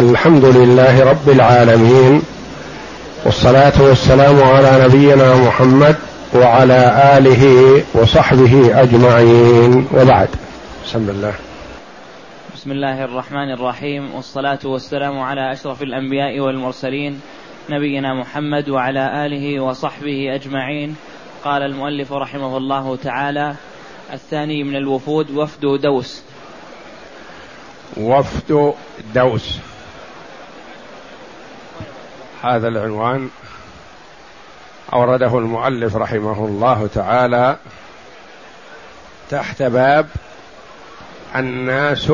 الحمد لله رب العالمين والصلاة والسلام على نبينا محمد وعلى آله وصحبه أجمعين وبعد. بسم الله. بسم الله الرحمن الرحيم والصلاة والسلام على أشرف الأنبياء والمرسلين نبينا محمد وعلى آله وصحبه أجمعين. قال المؤلف رحمه الله تعالى الثاني من الوفود وفد دوس. وفد دوس. هذا العنوان أورده المؤلف رحمه الله تعالى تحت باب الناس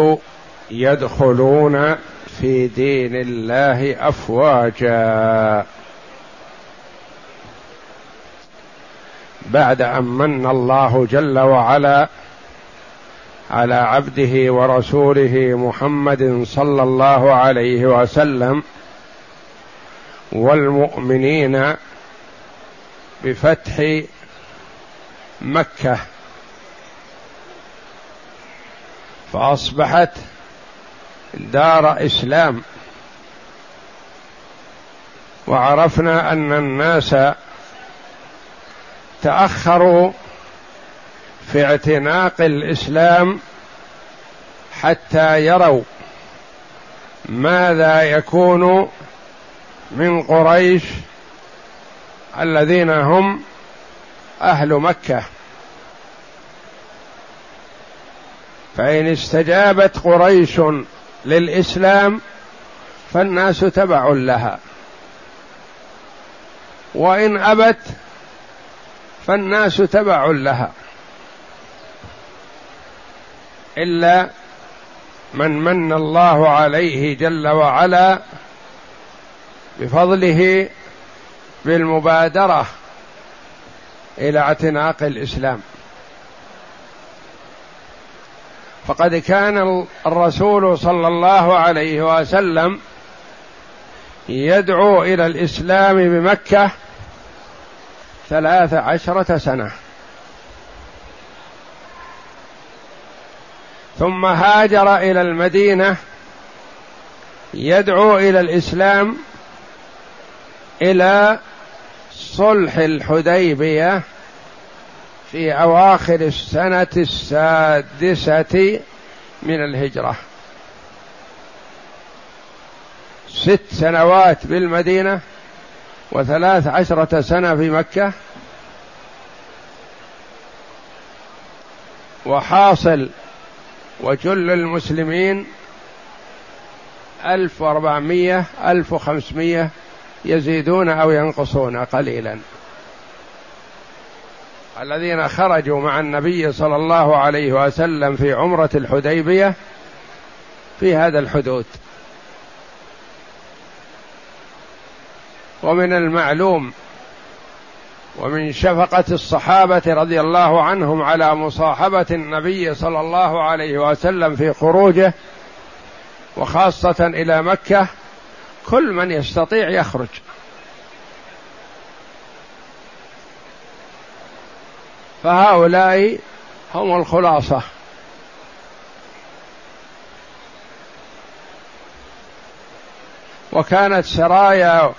يدخلون في دين الله أفواجا. بعد أن من الله جل وعلا على عبده ورسوله محمد صلى الله عليه وسلم والمؤمنين بفتح مكة فأصبحت دار إسلام. وعرفنا أن الناس تأخروا في اعتناق الإسلام حتى يروا ماذا يكون من قريش الذين هم أهل مكة. فإن استجابت قريش للإسلام فالناس تبع لها. وإن أبت فالناس تبع لها. إلا من من الله عليه جل وعلا بفضله بالمبادرة إلى اعتناق الإسلام. فقد كان الرسول صلى الله عليه وسلم يدعو إلى الإسلام بمكة ثلاث عشرة سنة. ثم هاجر إلى المدينة يدعو إلى الإسلام إلى صلح الحديبية في أواخر السنة السادسة من الهجرة. ست سنوات بالمدينة وثلاث عشرة سنة في مكة. وحاصل وجل المسلمين ألف وأربعمية ألف وخمسمية يزيدون أو ينقصون قليلا. الذين خرجوا مع النبي صلى الله عليه وسلم في عمرة الحديبية في هذا الحدود. ومن المعلوم ومن شفقة الصحابة رضي الله عنهم على مصاحبة النبي صلى الله عليه وسلم في خروجه وخاصة إلى مكة كل من يستطيع يخرج. فهؤلاء هم الخلاصة. وكانت سرايا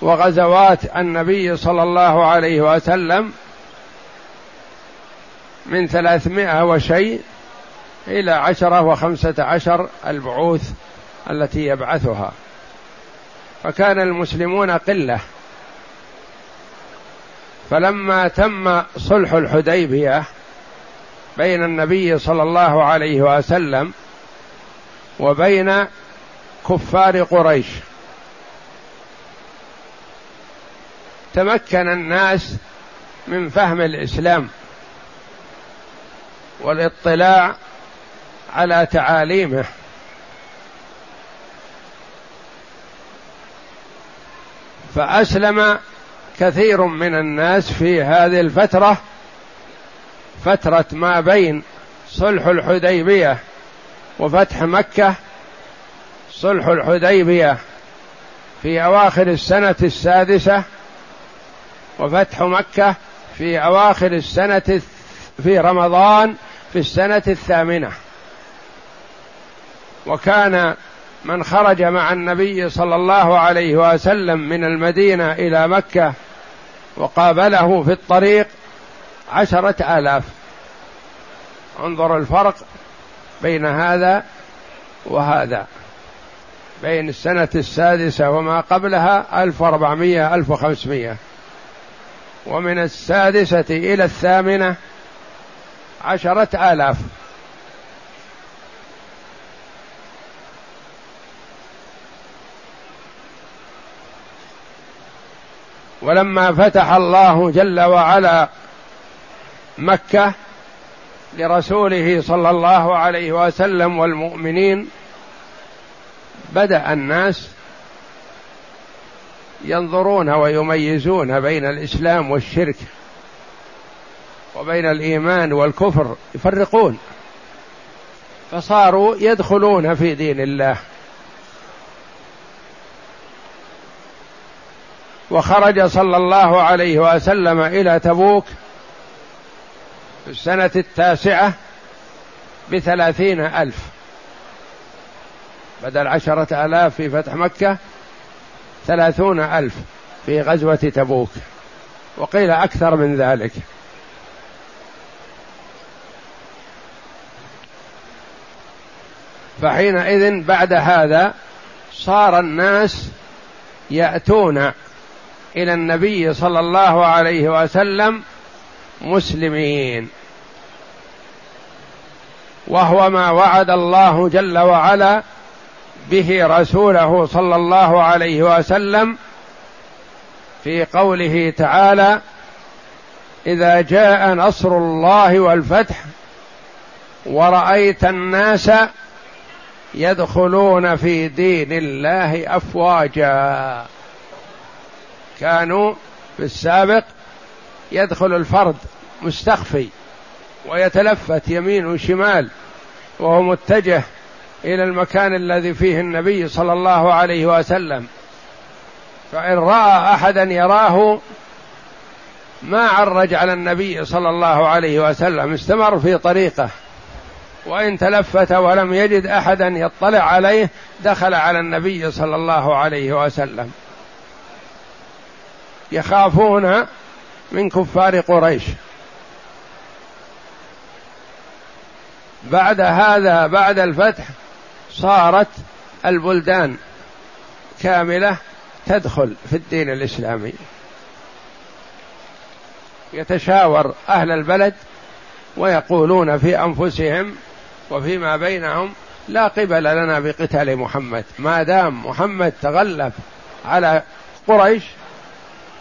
وغزوات النبي صلى الله عليه وسلم من ثلاثمائة وشيء إلى عشرة وخمسة عشر البعوث التي يبعثها. فكان المسلمون قلة. فلما تم صلح الحديبية بين النبي صلى الله عليه وسلم وبين كفار قريش تمكن الناس من فهم الإسلام والاطلاع على تعاليمه. فأسلم كثير من الناس في هذه الفترة فترة ما بين صلح الحديبية وفتح مكة. صلح الحديبية في أواخر السنة السادسة وفتح مكة في أواخر السنة في رمضان في السنة الثامنة. وكان من خرج مع النبي صلى الله عليه وسلم من المدينة إلى مكة وقابله في الطريق عشرة آلاف. انظر الفرق بين هذا وهذا. بين السنة السادسة وما قبلها ألف وأربعمائة ألف وخمسمائة ومن السادسة إلى الثامنة عشرة آلاف. ولما فتح الله جل وعلا مكة لرسوله صلى الله عليه وسلم والمؤمنين بدأ الناس ينظرون ويميزون بين الإسلام والشرك وبين الإيمان والكفر يفرقون فصاروا يدخلون في دين الله. وخرج صلى الله عليه وسلم إلى تبوك في السنة التاسعة بثلاثين ألف. بدل عشرة آلاف في فتح مكة ثلاثون ألف في غزوة تبوك. وقيل أكثر من ذلك. فحينئذ بعد هذا صار الناس يأتون إلى النبي صلى الله عليه وسلم مسلمين. وهو ما وعد الله جل وعلا به رسوله صلى الله عليه وسلم في قوله تعالى إذا جاء نصر الله والفتح ورأيت الناس يدخلون في دين الله افواجا كانوا في السابق يدخل الفرد مستخفي ويتلفت يمين وشمال وهو متجه إلى المكان الذي فيه النبي صلى الله عليه وسلم. فإن رأى أحدا يراه ما عرج على النبي صلى الله عليه وسلم استمر في طريقه. وإن تلفت ولم يجد أحدا يطلع عليه دخل على النبي صلى الله عليه وسلم. يخافون من كفار قريش. بعد هذا بعد الفتح صارت البلدان كاملة تدخل في الدين الإسلامي. يتشاور أهل البلد ويقولون في أنفسهم وفيما بينهم لا قبل لنا بقتال محمد ما دام محمد تغلب على قريش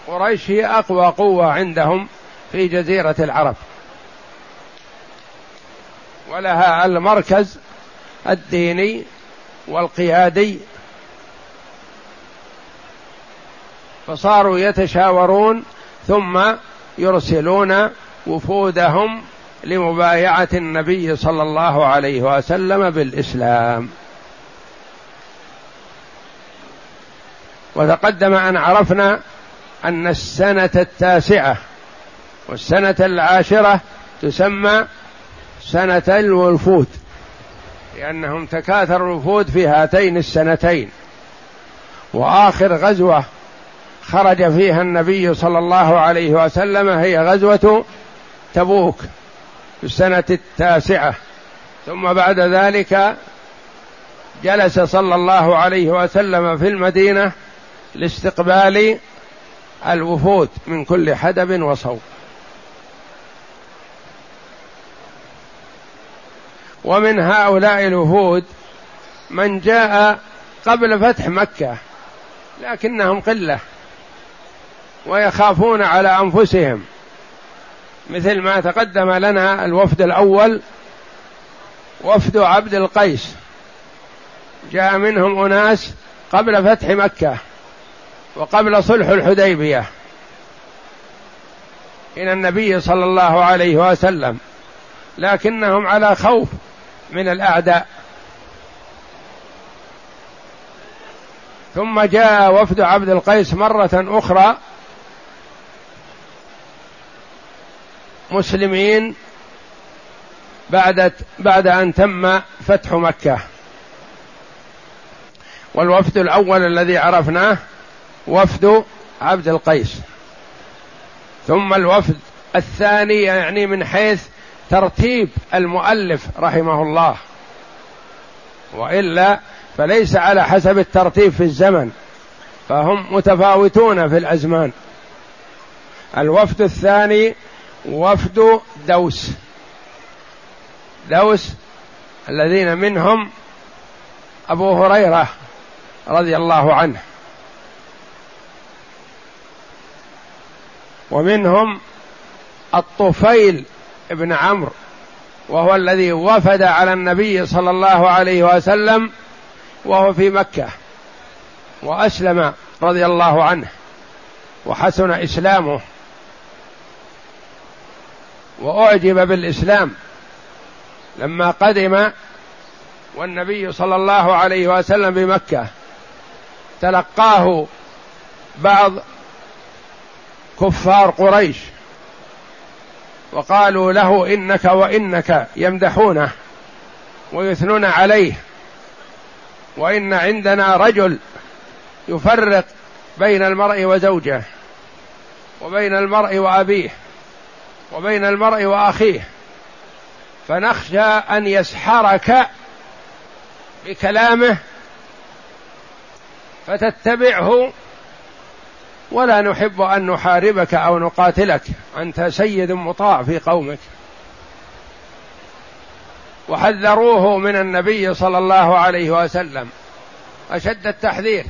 قريش هي أقوى قوة عندهم في جزيرة العرب. ولها المركز الديني والقيادي. فصاروا يتشاورون ثم يرسلون وفودهم لمبايعة النبي صلى الله عليه وسلم بالإسلام. وتقدم أن عرفنا أن السنة التاسعة والسنة العاشرة تسمى سنة الوفود لأنهم تكاثر الوفود في هاتين السنتين. وآخر غزوة خرج فيها النبي صلى الله عليه وسلم هي غزوة تبوك في السنة التاسعة. ثم بعد ذلك جلس صلى الله عليه وسلم في المدينة لاستقبال الوفود من كل حدب وصوب. ومن هؤلاء الوفود من جاء قبل فتح مكة لكنهم قلة ويخافون على أنفسهم. مثل ما تقدم لنا الوفد الأول وفد عبد القيس. جاء منهم أناس قبل فتح مكة. وقبل صلح الحديبية. إلى النبي صلى الله عليه وسلم. لكنهم على خوف من الأعداء. ثم جاء وفد عبد القيس مرة أخرى. مسلمين بعد بعد أن تم فتح مكة. والوفد الأول الذي عرفناه وفد عبد القيس. ثم الوفد الثاني يعني من حيث ترتيب المؤلف رحمه الله. وإلا فليس على حسب الترتيب في الزمن فهم متفاوتون في الأزمان. الوفد الثاني وفد دوس. دوس الذين منهم أبو هريرة رضي الله عنه. ومنهم الطفيل بن عمرو وهو الذي وفد على النبي صلى الله عليه وسلم وهو في مكة وأسلم رضي الله عنه وحسن إسلامه وأعجب بالإسلام لما قدم والنبي صلى الله عليه وسلم بمكة تلقاه بعض كفار قريش. وقالوا له إنك وإنك يمدحونه ويثنون عليه. وإن عندنا رجل يفرق بين المرء وزوجه وبين المرء وأبيه وبين المرء وأخيه. فنخشى أن يسحرك بكلامه فتتبعه ولا نحب أن نحاربك أو نقاتلك. أنت سيد مطاع في قومك. وحذروه من النبي صلى الله عليه وسلم. أشد التحذير.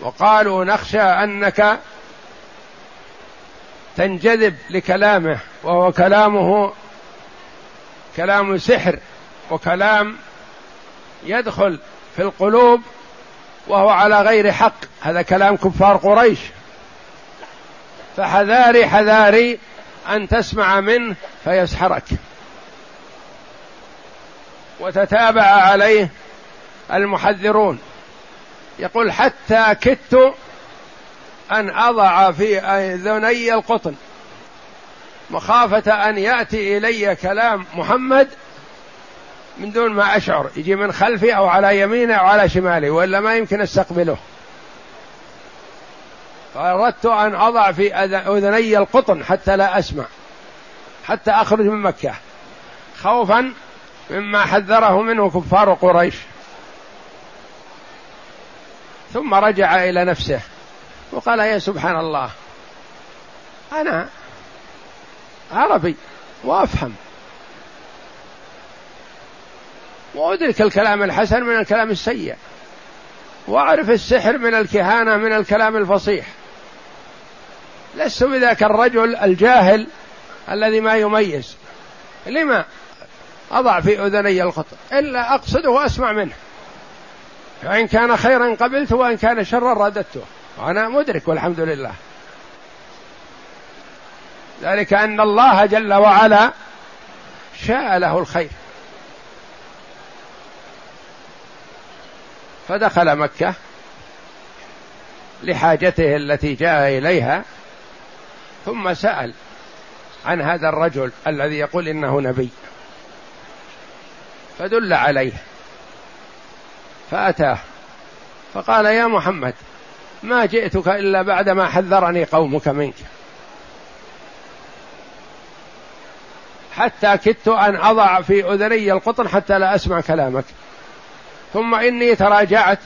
وقالوا نخشى أنك تنجذب لكلامه وهو كلامه كلام سحر وكلام يدخل في القلوب وهو على غير حق. هذا كلام كفار قريش. فحذاري حذاري أن تسمع منه فيسحرك. وتتابع عليه المحذرون. يقول حتى كدت أن أضع في اذني القطن. مخافة أن يأتي إلي كلام محمد من دون ما أشعر يجي من خلفي أو على يميني أو على شمالي وإلا ما يمكن أستقبله. فأردت أن أضع في أذني القطن حتى لا أسمع حتى أخرج من مكة خوفا مما حذره منه كفار قريش. ثم رجع إلى نفسه وقال يا سبحان الله أنا عربي وأفهم وأدرك الكلام الحسن من الكلام السيء. وأعرف السحر من الكهانة من الكلام الفصيح. لست بذاك الرجل الجاهل الذي ما يميز. لما أضع في أذني الخطأ؟ إلا أقصده وأسمع منه. فإن كان خيرا قبلته وإن كان شرا رددته. وأنا مدرك والحمد لله. ذلك أن الله جل وعلا شاء له الخير. فدخل مكة لحاجته التي جاء إليها ثم سأل عن هذا الرجل الذي يقول إنه نبي. فدل عليه فأتاه فقال يا محمد ما جئتك إلا بعدما حذرني قومك منك. حتى كدت أن أضع في أذني القطن حتى لا أسمع كلامك. ثم إني تراجعت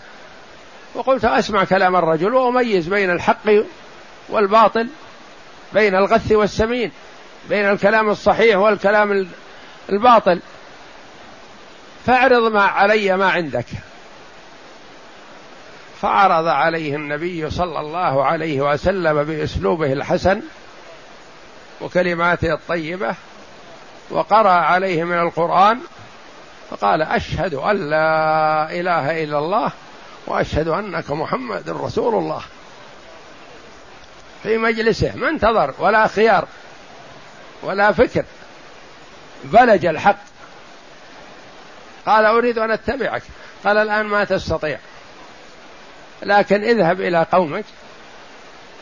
وقلت أسمع كلام الرجل وأميز بين الحق والباطل بين الغث والسمين بين الكلام الصحيح والكلام الباطل. فاعرض ما علي ما عندك. فعرض عليه النبي صلى الله عليه وسلم بأسلوبه الحسن وكلماته الطيبة وقرأ عليه من القرآن فقال أشهد أن لا إله إلا الله وأشهد أنك محمد رسول الله. في مجلسه ما انتظر ولا خيار ولا فكر بلج الحق. قال أريد أن أتبعك. قال الآن ما تستطيع. لكن اذهب إلى قومك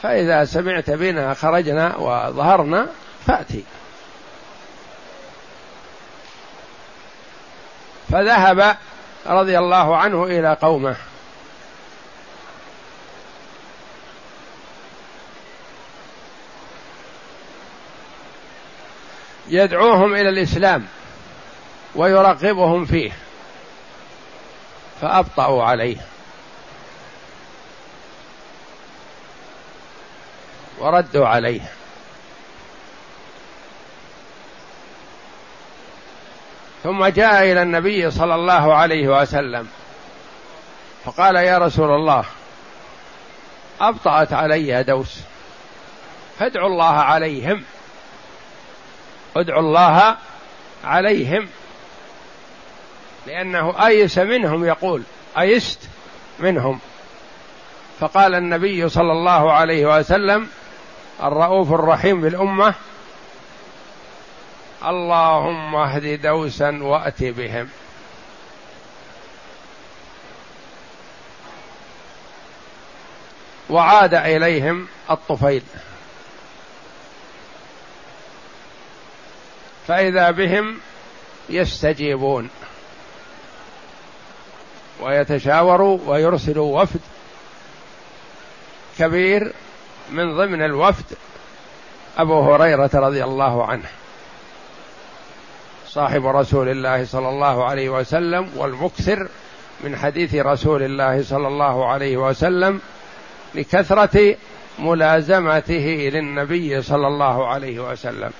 فإذا سمعت بنا خرجنا وظهرنا فأتي. فذهب رضي الله عنه إلى قومه. يدعوهم إلى الإسلام ويرغبهم فيه فأبطأوا عليه. وردوا عليه. ثم جاء إلى النبي صلى الله عليه وسلم فقال يا رسول الله أبطأت علي دوس فادعوا الله عليهم ادعوا الله عليهم لأنه أيس منهم يقول أيست منهم. فقال النبي صلى الله عليه وسلم الرؤوف الرحيم بالأمة اللهم اهد دوسا وأت بهم. وعاد إليهم الطفيل. فإذا بهم يستجيبون. ويتشاوروا ويرسلوا وفد كبير من ضمن الوفد أبو هريرة رضي الله عنه. صاحب رسول الله صلى الله عليه وسلم والمكثر من حديث رسول الله صلى الله عليه وسلم لكثرة ملازمته للنبي صلى الله عليه وسلم.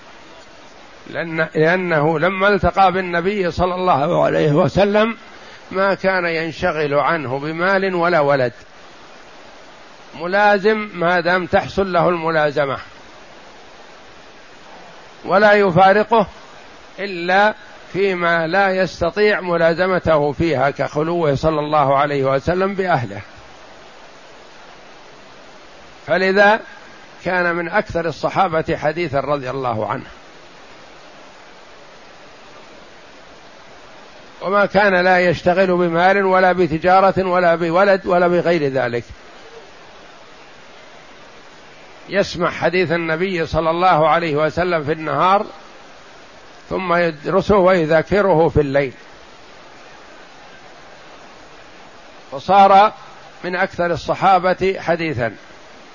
لأن لأنه لما التقى بالنبي صلى الله عليه وسلم ما كان ينشغل عنه بمال ولا ولد. ملازم ما دام تحصل له الملازمة. ولا يفارقه إلا فيما لا يستطيع ملازمته فيها كخلوه صلى الله عليه وسلم بأهله. فلذا كان من أكثر الصحابة حديثا رضي الله عنه. وما كان لا يشتغل بمال ولا بتجارة ولا بولد ولا بغير ذلك. يسمع حديث النبي صلى الله عليه وسلم في النهار ثم يدرسه ويذاكره في الليل. وصار من أكثر الصحابة حديثا.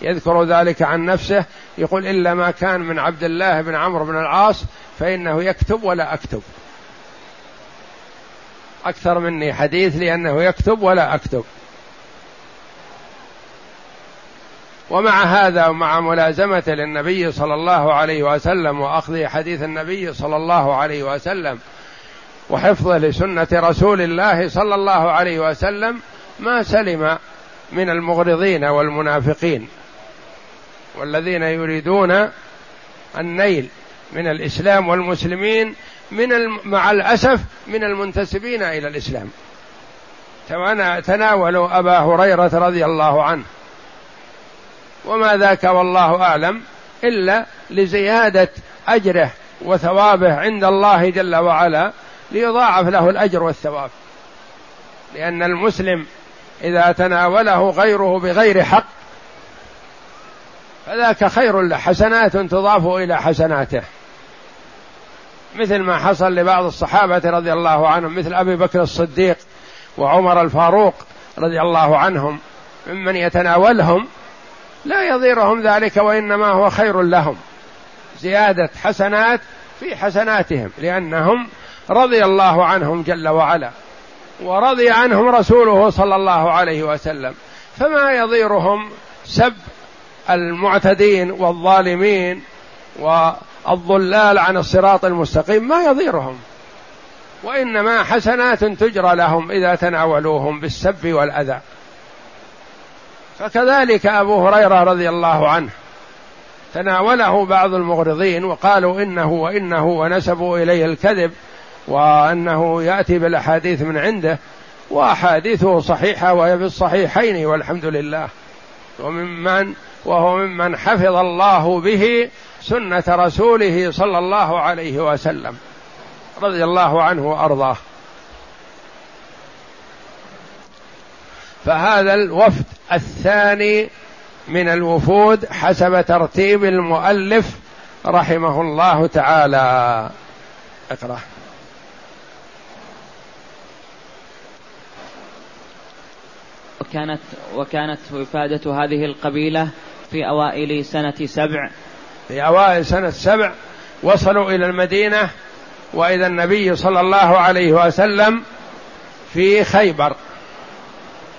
يذكر ذلك عن نفسه يقول إلا ما كان من عبد الله بن عمرو بن العاص فإنه يكتب ولا أكتب. أكثر مني حديث لأنه يكتب ولا أكتب. ومع هذا ومع ملازمته للنبي صلى الله عليه وسلم وأخذ حديث النبي صلى الله عليه وسلم وحفظه لسنة رسول الله صلى الله عليه وسلم ما سلم من المغرضين والمنافقين والذين يريدون النيل من الإسلام والمسلمين من مع الأسف من المنتسبين إلى الإسلام. تناولوا أبا هريرة رضي الله عنه. وما ذاك والله أعلم إلا لزيادة أجره وثوابه عند الله جل وعلا ليضاعف له الأجر والثواب. لأن المسلم إذا تناوله غيره بغير حق فذاك خير له حسنات تضاف إلى حسناته. مثل ما حصل لبعض الصحابة رضي الله عنهم مثل أبي بكر الصديق وعمر الفاروق رضي الله عنهم ممن يتناولهم لا يضيرهم ذلك وإنما هو خير لهم. زيادة حسنات في حسناتهم لأنهم رضي الله عنهم جل وعلا ورضي عنهم رسوله صلى الله عليه وسلم. فما يضيرهم سب المعتدين والظالمين والضلال عن الصراط المستقيم ما يضيرهم. وإنما حسنات تجرى لهم إذا تناولوهم بالسب والأذى. فكذلك أبو هريرة رضي الله عنه تناوله بعض المغرضين وقالوا إنه وإنه ونسبوا إليه الكذب وأنه يأتي بالأحاديث من عنده وأحاديثه صحيحة وهي في الصحيحين والحمد لله. وممن وهو ممن حفظ الله به سنة رسوله صلى الله عليه وسلم رضي الله عنه وأرضاه. فهذا الوفد الثاني من الوفود حسب ترتيب المؤلف رحمه الله تعالى. اقرأ. وكانت وكانت وفادة هذه القبيلة في أوائل سنة سبع. في أوائل سنة سبع وصلوا إلى المدينة وإذا النبي صلى الله عليه وسلم في خيبر.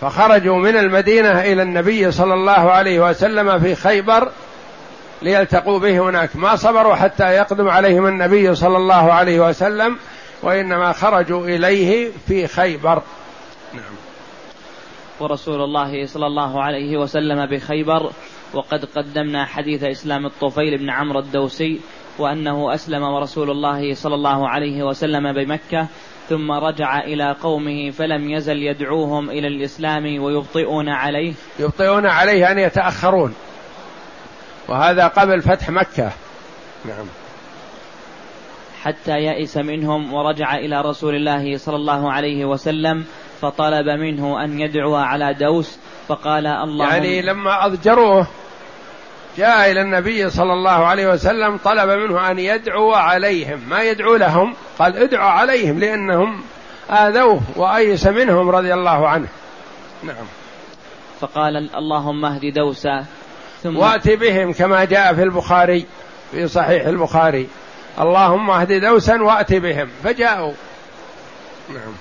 فخرجوا من المدينة إلى النبي صلى الله عليه وسلم في خيبر ليلتقوا به هناك. ما صبروا حتى يقدم عليهم النبي صلى الله عليه وسلم وإنما خرجوا إليه في خيبر. نعم. ورسول الله صلى الله عليه وسلم بخيبر وقد قدمنا حديث إسلام الطفيل بن عمرو الدوسي وأنه أسلم ورسول الله صلى الله عليه وسلم بمكة ثم رجع إلى قومه فلم يزل يدعوهم إلى الإسلام ويبطئون عليه. يبطئون عليه أن يتأخرون. وهذا قبل فتح مكة. نعم. حتى يئس منهم ورجع إلى رسول الله صلى الله عليه وسلم فطلب منه أن يدعو على دوس فقال اللهم يعني لما أضجروه جاء إلى النبي صلى الله عليه وسلم طلب منه أن يدعو عليهم. ما يدعو لهم؟ قال ادعو عليهم لأنهم آذوه وأيس منهم رضي الله عنه. نعم. فقال اللهم اهد دوسا ثم وآت بهم كما جاء في البخاري في صحيح البخاري. اللهم اهد دوسا وآت بهم فجاءوا. نعم.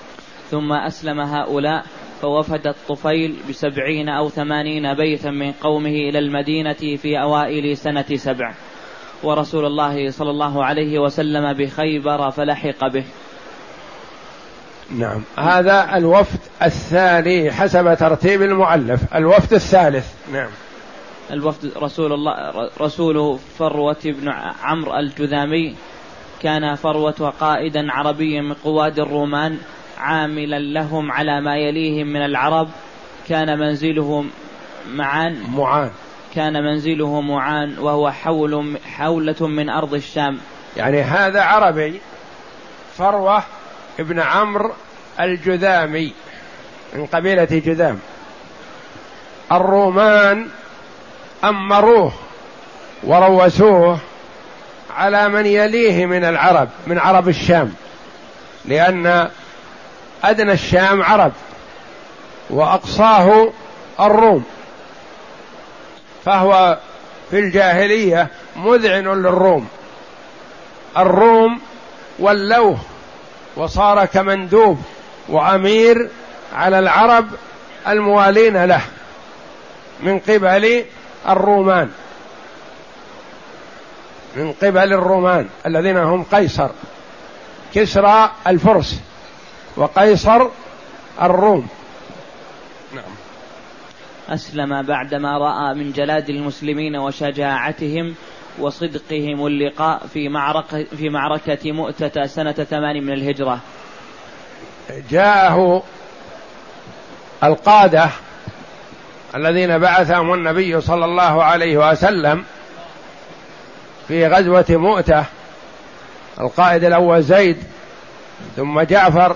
ثم أسلم هؤلاء. فوفد الطفيل بسبعين أو ثمانين بيتا من قومه إلى المدينة في أوائل سنة سبع. ورسول الله صلى الله عليه وسلم بخيبر فلحق به. نعم. هذا الوفد الثاني حسب ترتيب المؤلف. الوفد الثالث. نعم. الوفد رسول الله رسول فروة بن عمرو الجذامي كان فروة قائدا عربيا من قواد الرومان عاملا لهم على ما يليهم من العرب. كان منزله معان معان كان منزله معان وهو حول حولة من أرض الشام. يعني هذا عربي فروة ابن عمرو الجذامي من قبيلة جذام. الرومان أمروه وروسوه على من يليه من العرب من عرب الشام لأن أدنى الشام عرب وأقصاه الروم. فهو في الجاهلية مذعن للروم. الروم ولوه وصار كمندوب وأمير على العرب الموالين له من قبل الرومان. من قبل الرومان الذين هم قيصر. كسرى الفرس. وقيصر الروم. نعم. أسلم بعدما رأى من جلاد المسلمين وشجاعتهم وصدقهم اللقاء في معركة في معركة مؤتة سنة ثمان من الهجرة. جاءه القادة الذين بعثهم النبي صلى الله عليه وسلم في غزوة مؤتة القائد الأول زيد ثم جعفر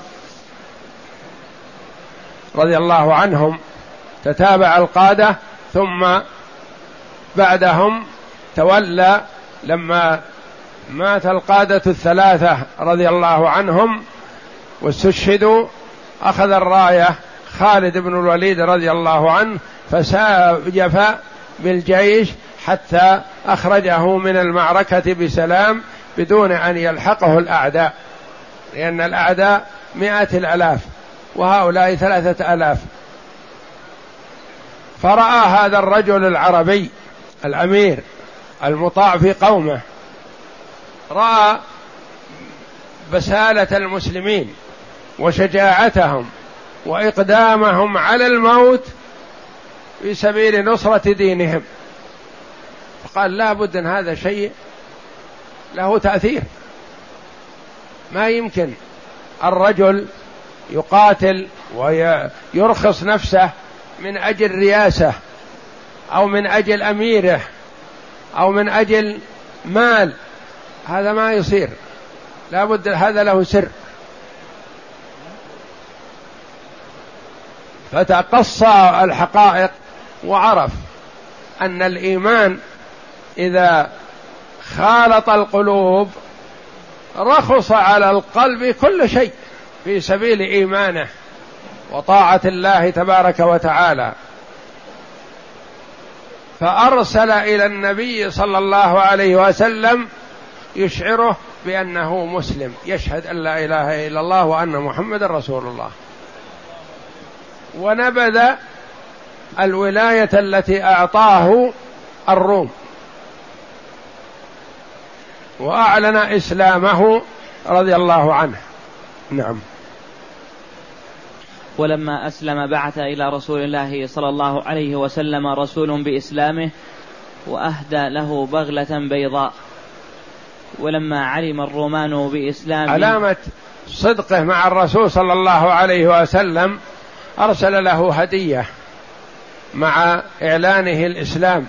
رضي الله عنهم تتابع القادة ثم بعدهم تولى لما مات القادة الثلاثة رضي الله عنهم واستشهدوا أخذ الراية خالد بن الوليد رضي الله عنه فساجف بالجيش حتى أخرجه من المعركة بسلام بدون أن يلحقه الأعداء لأن الأعداء مئة الآلاف. وهؤلاء ثلاثة آلاف. فرأى هذا الرجل العربي الأمير المطاع في قومه. رأى بسالة المسلمين وشجاعتهم وإقدامهم على الموت في سبيل نصرة دينهم. فقال لا بد أن هذا شيء له تأثير. ما يمكن الرجل يقاتل ويرخص نفسه من أجل رياسه أو من أجل أميره أو من أجل مال. هذا ما يصير. لا بد هذا له سر. فتقصى الحقائق وعرف أن الإيمان إذا خالط القلوب رخص على القلب كل شيء. في سبيل إيمانه وطاعة الله تبارك وتعالى. فأرسل إلى النبي صلى الله عليه وسلم يشعره بأنه مسلم يشهد أن لا إله إلا الله وأن محمدا رسول الله. ونبذ الولاية التي أعطاه الروم. وأعلن إسلامه رضي الله عنه. نعم. ولما أسلم بعث إلى رسول الله صلى الله عليه وسلم رسول بإسلامه وأهدى له بغلة بيضاء. ولما علم الرومان بإسلامه علامة صدقه مع الرسول صلى الله عليه وسلم أرسل له هدية مع إعلانه الإسلام.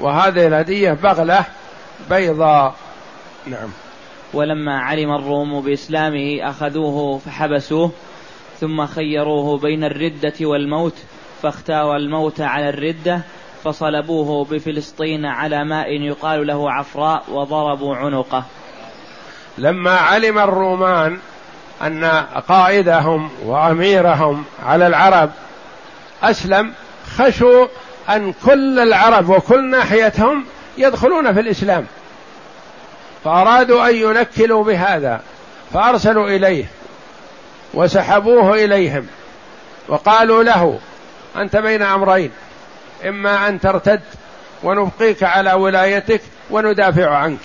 وهذه الهدية بغلة بيضاء. نعم. ولما علم الروم بإسلامه أخذوه فحبسوه. ثم خيروه بين الردة والموت فاختار الموت على الردة فصلبوه بفلسطين على ماء يقال له عفراء وضربوا عنقه. لما علم الرومان أن قائدهم وأميرهم على العرب أسلم خشوا أن كل العرب وكل ناحيتهم يدخلون في الإسلام فأرادوا أن ينكلوا بهذا فأرسلوا إليه. وسحبوه إليهم وقالوا له أنت بين أمرين إما أن ترتد ونبقيك على ولايتك وندافع عنك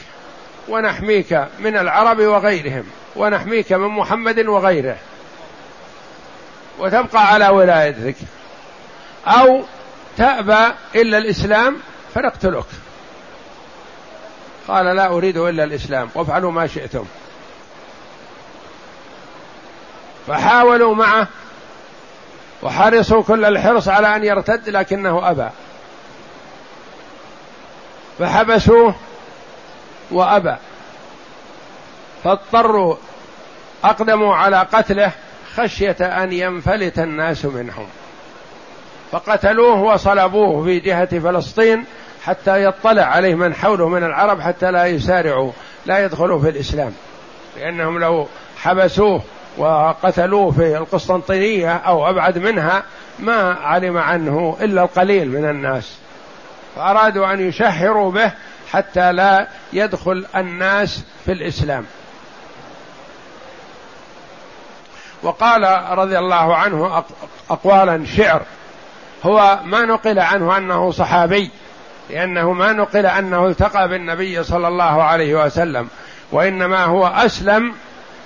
ونحميك من العرب وغيرهم ونحميك من محمد وغيره وتبقى على ولايتك أو تأبى إلا الإسلام فنقتلك. قال لا أريد إلا الإسلام وافعلوا ما شئتم. فحاولوا معه وحرصوا كل الحرص على أن يرتد لكنه أبى. فحبسوه وأبى. فاضطروا أقدموا على قتله خشية أن ينفلت الناس منهم. فقتلوه وصلبوه في جهة فلسطين حتى يطلع عليه من حوله من العرب حتى لا يسارعوا لا يدخلوا في الإسلام. لأنهم لو حبسوه وقتلوه في القسطنطينية أو أبعد منها ما علم عنه إلا القليل من الناس. فأرادوا أن يشهروا به حتى لا يدخل الناس في الإسلام. وقال رضي الله عنه أقوالا شعر هو ما نقل عنه أنه صحابي لأنه ما نقل أنه التقى بالنبي صلى الله عليه وسلم وإنما هو أسلم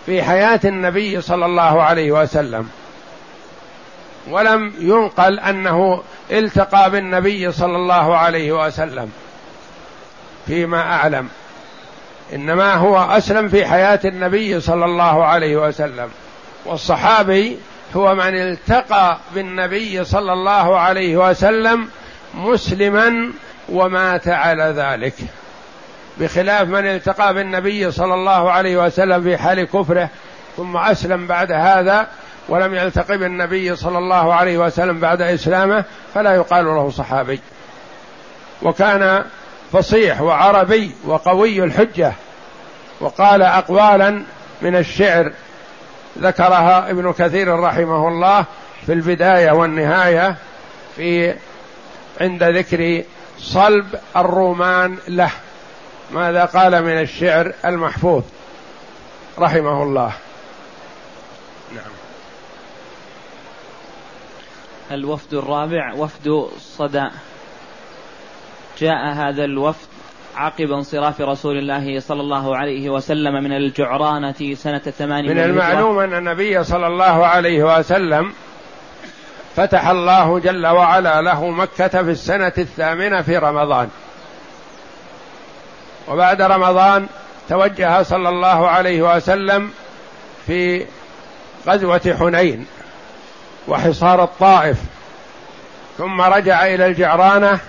في حياة النبي صلى الله عليه وسلم. ولم ينقل أنه التقى بالنبي صلى الله عليه وسلم. فيما أعلم. إنما هو أسلم في حياة النبي صلى الله عليه وسلم. والصحابي هو من التقى بالنبي صلى الله عليه وسلم مسلما ومات على ذلك. بخلاف من التقى بالنبي صلى الله عليه وسلم في حال كفره ثم أسلم بعد هذا ولم يلتقي بالنبي صلى الله عليه وسلم بعد إسلامه فلا يقال له صحابي. وكان فصيح وعربي وقوي الحجة وقال أقوالا من الشعر ذكرها ابن كثير رحمه الله في البداية والنهاية في عند ذكر صلب الرومان له. ماذا قال من الشعر المحفوظ رحمه الله؟ نعم. الوفد الرابع وفد صدى. جاء هذا الوفد عقب انصراف رسول الله صلى الله عليه وسلم من الجعرانة سنة ثمان من المعلوم أن النبي صلى الله عليه وسلم فتح الله جل وعلا له مكة في السنة الثامنة في رمضان. وبعد رمضان توجه صلى الله عليه وسلم في غزوة حنين وحصار الطائف ثم رجع إلى الجعرانة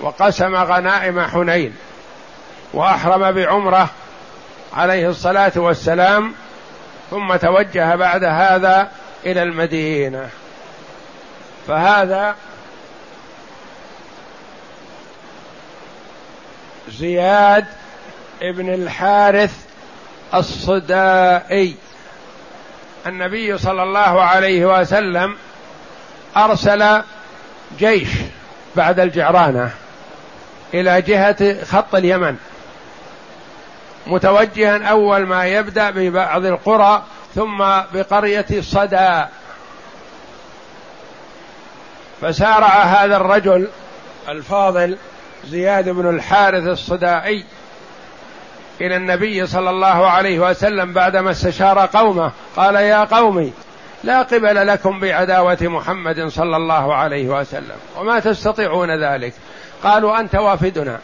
وقسم غنائم حنين وأحرم بعمرة عليه الصلاة والسلام ثم توجه بعد هذا إلى المدينة. فهذا زياد ابن الحارث الصدائي. النبي صلى الله عليه وسلم أرسل جيش بعد الجعرانة إلى جهة خط اليمن. متوجها أول ما يبدأ ببعض القرى ثم بقرية صدى فسارع هذا الرجل الفاضل زياد بن الحارث الصدائي إلى النبي صلى الله عليه وسلم بعدما استشار قومه قال يا قومي لا قبل لكم بعداوة محمد صلى الله عليه وسلم وما تستطيعون ذلك. قالوا أنت وافدنا.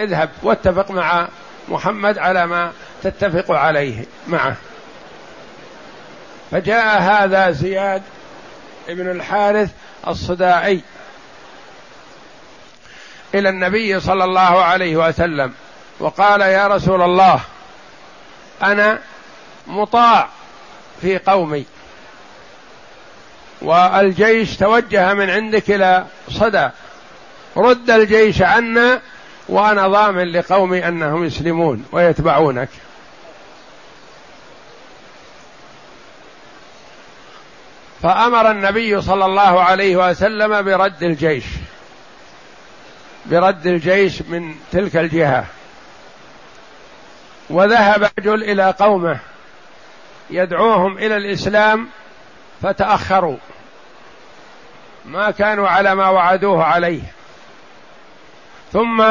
اذهب واتفق مع محمد على ما تتفق عليه معه. فجاء هذا زياد بن الحارث الصداعي إلى النبي صلى الله عليه وسلم وقال يا رسول الله أنا مطاع في قومي والجيش توجه من عندك إلى صدى. رد الجيش عنا وأنا ضامن لقومي أنهم يسلمون ويتبعونك. فأمر النبي صلى الله عليه وسلم برد الجيش. برد الجيش من تلك الجهة. وذهب رجل إلى قومه يدعوهم إلى الإسلام فتأخروا. ما كانوا على ما وعدوه عليه. ثم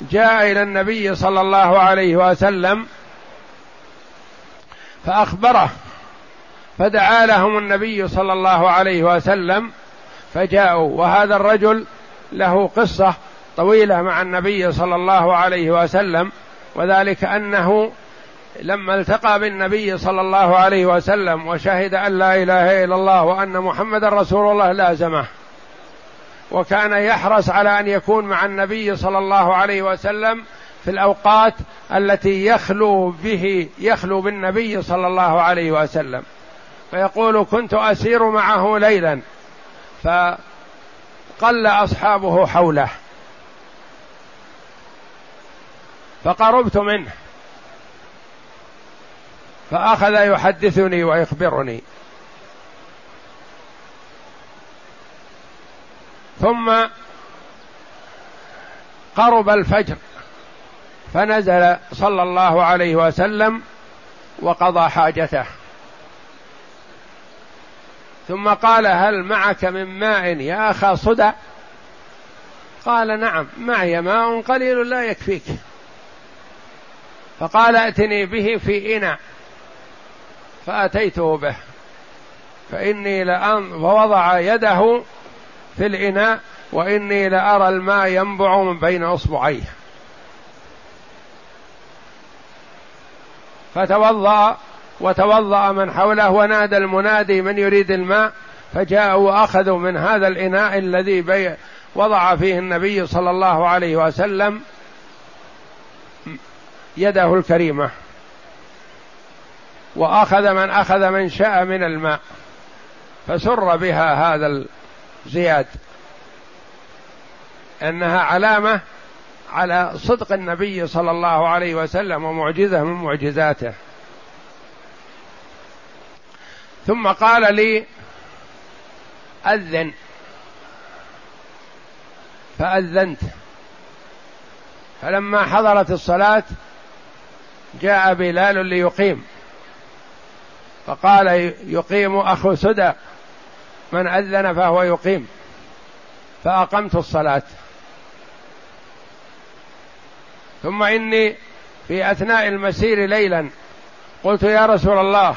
جاء إلى النبي صلى الله عليه وسلم فأخبره فدعا لهم النبي صلى الله عليه وسلم فجاءوا. وهذا الرجل له قصة طويلة مع النبي صلى الله عليه وسلم وذلك أنه لما التقى بالنبي صلى الله عليه وسلم وشهد أن لا إله إلا الله وأن محمدا رسول الله لازمه. وكان يحرص على أن يكون مع النبي صلى الله عليه وسلم في الأوقات التي يخلو به يخلو بالنبي صلى الله عليه وسلم. فيقول كنت أسير معه ليلا. فقل أصحابه حوله. فقربت منه. فأخذ يحدثني ويخبرني. ثم قرب الفجر. فنزل صلى الله عليه وسلم وقضى حاجته. ثم قال هل معك من ماء يا أخا صدى؟ قال نعم معي ماء قليل لا يكفيك. فقال ائتني به في إناء فأتيته به. فإني لأن فوضع يده في الإناء وإني لأرى الماء ينبع من بين إصبعيه. فتوضأ وتوضأ من حوله ونادى المنادي من يريد الماء فجاءوا وأخذوا من هذا الإناء الذي بي وضع فيه النبي صلى الله عليه وسلم يده الكريمة وأخذ من أخذ من شاء من الماء فسر بها هذا زياد إنها علامة على صدق النبي صلى الله عليه وسلم ومعجزة من معجزاته. ثم قال لي أذن. فأذنت. فلما حضرت الصلاة جاء بلال ليقيم. فقال يقيم اخو سدى. من أذن فهو يقيم. فأقمت الصلاة. ثم إني في أثناء المسير ليلا قلت يا رسول الله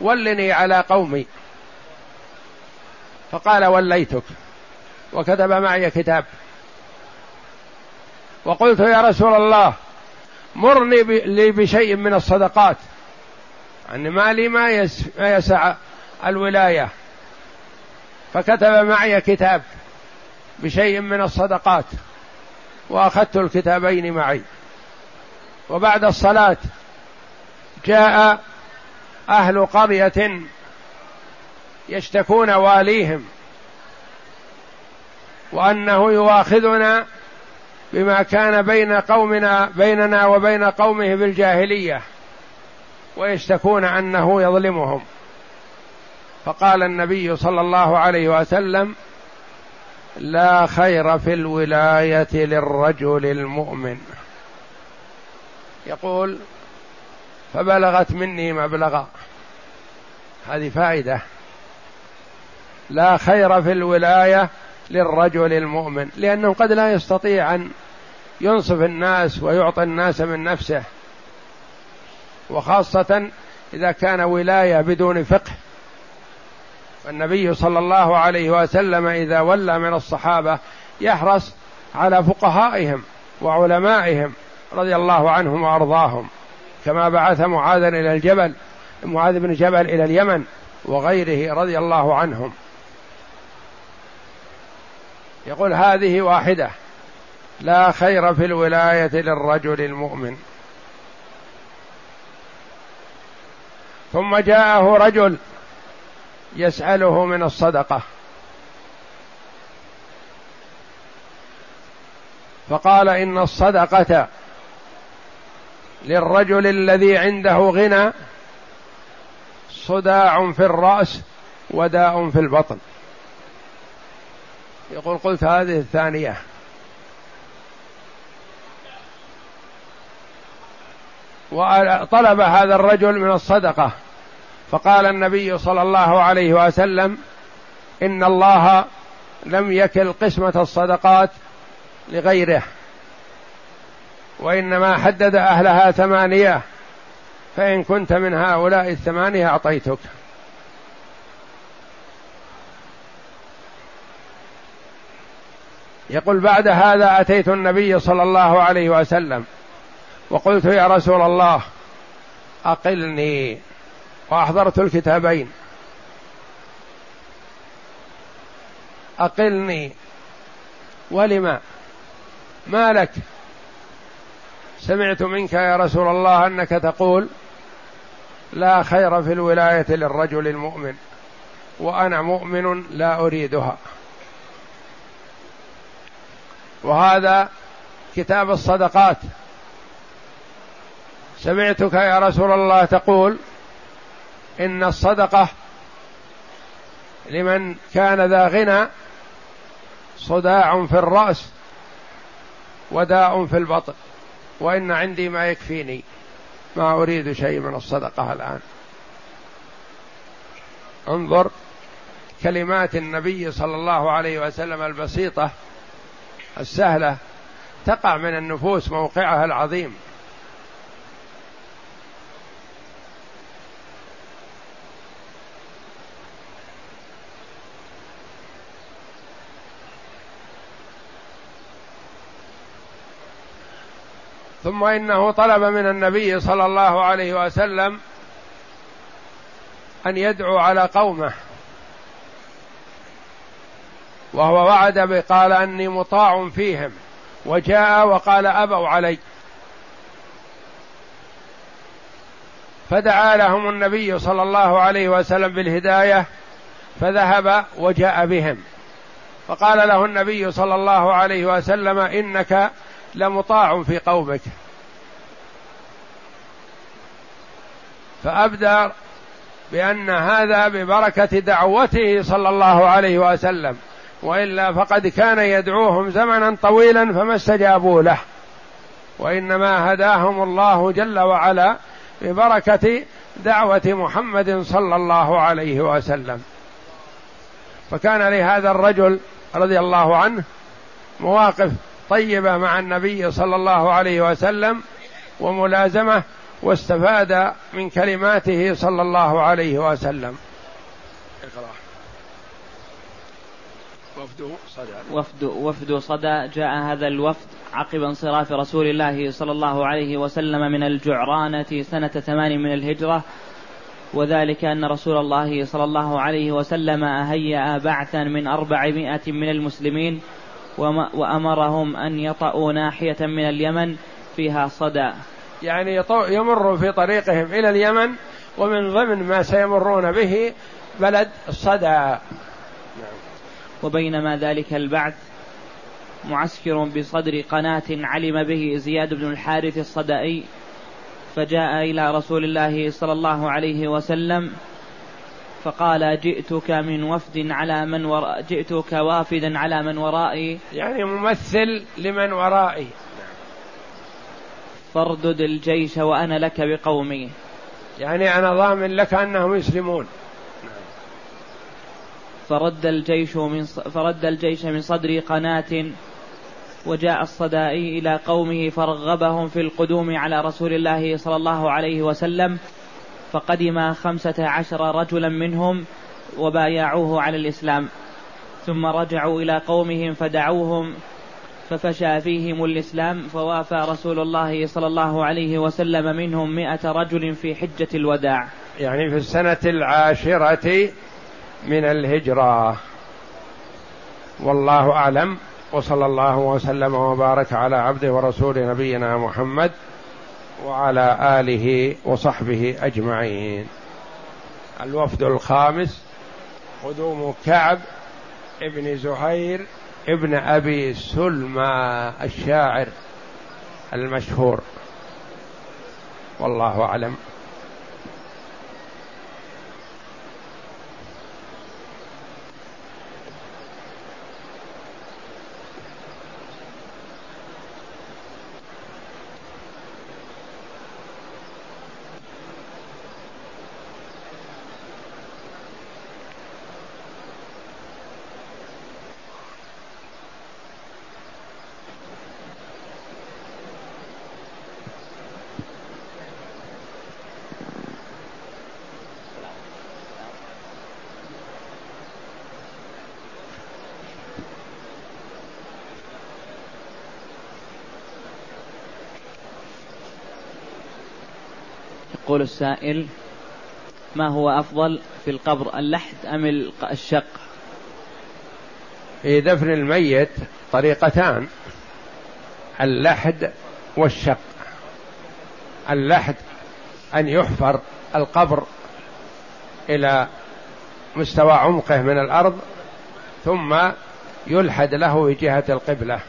ولني على قومي. فقال وليتك. وكتب معي كتاب. وقلت يا رسول الله مرني لي بشيء من الصدقات. يعني مالي ما ما يسع الولاية. فكتب معي كتاب بشيء من الصدقات. وأخذت الكتابين معي. وبعد الصلاة جاء أهل قرية يشتكون واليهم وأنه يواخذنا بما كان بين قومنا بيننا وبين قومه بالجاهلية ويشتكون أنه يظلمهم. فقال النبي صلى الله عليه وسلم لا خير في الولاية للرجل المؤمن. يقول فبلغت مني مبلغا هذه فائدة. لا خير في الولاية للرجل المؤمن لأنه قد لا يستطيع أن ينصف الناس ويعطي الناس من نفسه. وخاصة إذا كان ولاية بدون فقه. النبي صلى الله عليه وسلم إذا ولى من الصحابة يحرص على فقهائهم وعلمائهم رضي الله عنهم وأرضاهم. كما بعث معاذا إلى الجبل معاذ بن جبل إلى اليمن وغيره رضي الله عنهم. يقول هذه واحدة لا خير في الولاية للرجل المؤمن. ثم جاءه رجل يسأله من الصدقة. فقال إن الصدقة للرجل الذي عنده غنى صداع في الرأس وداء في البطن. يقول قلت هذه الثانية. وطلب هذا الرجل من الصدقة. فقال النبي صلى الله عليه وسلم إن الله لم يكل قسمة الصدقات لغيره. وإنما حدد أهلها ثمانية. فإن كنت من هؤلاء الثمانية أعطيتك. يقول بعد هذا أتيت النبي صلى الله عليه وسلم وقلت يا رسول الله أقلني وأحضرت الكتابين. أقلني. ولما؟ ما لك؟ سمعت منك يا رسول الله أنك تقول لا خير في الولاية للرجل المؤمن وأنا مؤمن لا أريدها. وهذا كتاب الصدقات. سمعتك يا رسول الله تقول إن الصدقة لمن كان ذا غنى صداع في الرأس وداء في البطن. وإن عندي ما يكفيني. ما أريد شيء من الصدقة الآن. انظر كلمات النبي صلى الله عليه وسلم البسيطة السهلة تقع من النفوس موقعها العظيم. ثم إنه طلب من النبي صلى الله عليه وسلم أن يدعو على قومه. وهو وعد قال أني مطاع فيهم وجاء وقال أبوا علي. فدعا لهم النبي صلى الله عليه وسلم بالهداية فذهب وجاء بهم. فقال له النبي صلى الله عليه وسلم إنك لمطاع في قومك. فأبدى بأن هذا ببركة دعوته صلى الله عليه وسلم. وإلا فقد كان يدعوهم زمنا طويلا فما استجابوا له. وإنما هداهم الله جل وعلا ببركة دعوة محمد صلى الله عليه وسلم. فكان لهذا الرجل رضي الله عنه مواقف طيبة مع النبي صلى الله عليه وسلم وملازمة واستفاد من كلماته صلى الله عليه وسلم. اقرأ. وفد صدى. وفد وفد صدى. جاء هذا الوفد عقب انصراف رسول الله صلى الله عليه وسلم من الجعرانة سنة ثمان من الهجرة وذلك أن رسول الله صلى الله عليه وسلم هيأ بعثا من أربعمائة من المسلمين وأمرهم أن يطأوا ناحية من اليمن فيها صدى. يعني يمر في طريقهم إلى اليمن ومن ضمن ما سيمرون به بلد الصدى. وبينما ذلك البعث معسكر بصدر قناة علم به زياد بن الحارث الصدائي فجاء إلى رسول الله صلى الله عليه وسلم فقال جئتك من وفد على من وراء جئتك وافدا على من ورائي. يعني ممثل لمن ورائي. فاردد الجيش وأنا لك بقومي. يعني أنا ضامن لك أنهم يسلمون. فرد الجيش من فرد الجيش من صدر قناة وجاء الصدائي إلى قومه فرغبهم في القدوم على رسول الله صلى الله عليه وسلم. فقدم خمسة عشر رجلا منهم وبايعوه على الإسلام. ثم رجعوا إلى قومهم فدعوهم ففشى فيهم الإسلام فوافى رسول الله صلى الله عليه وسلم منهم مئة رجل في حجة الوداع. يعني في السنة العاشرة من الهجرة. والله أعلم وصلى الله وسلم وبارك على عبده ورسوله نبينا محمد وعلى آله وصحبه أجمعين. الوفد الخامس قدوم كعب ابن زهير ابن أبي سلمى الشاعر المشهور. والله أعلم. يقول السائل ما هو أفضل في القبر اللحد أم الشق؟ في دفن الميت طريقتان اللحد والشق. اللحد أن يحفر القبر إلى مستوى عمقه من الأرض ثم يلحد له في جهة القبلة.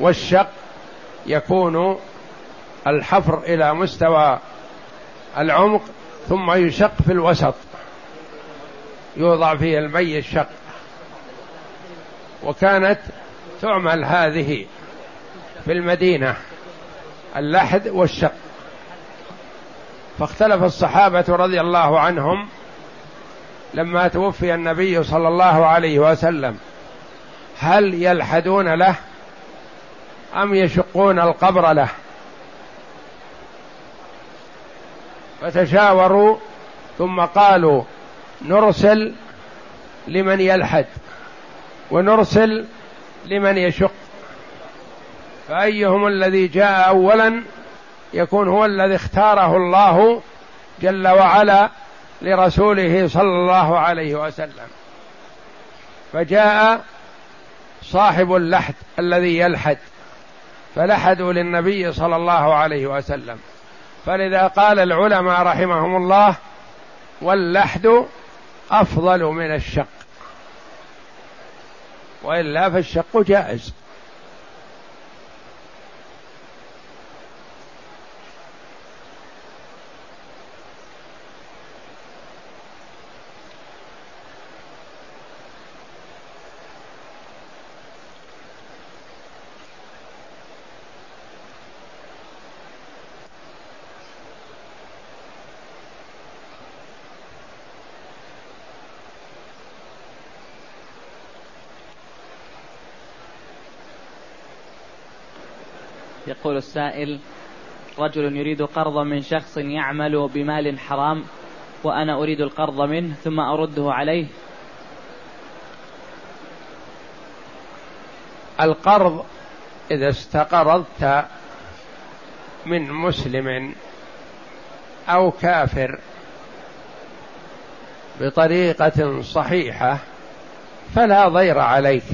والشق يكون الحفر إلى مستوى العمق ثم يشق في الوسط. يوضع فيه المي الشق. وكانت تعمل هذه في المدينة اللحد والشق. فاختلف الصحابة رضي الله عنهم لما توفي النبي صلى الله عليه وسلم. هل يلحدون له أم يشقون القبر له؟ فتشاوروا ثم قالوا نرسل لمن يلحد ونرسل لمن يشق. فأيهم الذي جاء أولا يكون هو الذي اختاره الله جل وعلا لرسوله صلى الله عليه وسلم. فجاء صاحب اللحد الذي يلحد فلحدوا للنبي صلى الله عليه وسلم. فلذا قال العلماء رحمهم الله واللحد أفضل من الشق. وإلا فالشق جائز يقول السائل رجل يريد قرضا من شخص يعمل بمال حرام وأنا أريد القرض منه ثم أرده عليه. القرض إذا استقرضت من مسلم أو كافر بطريقة صحيحة فلا ضير عليك.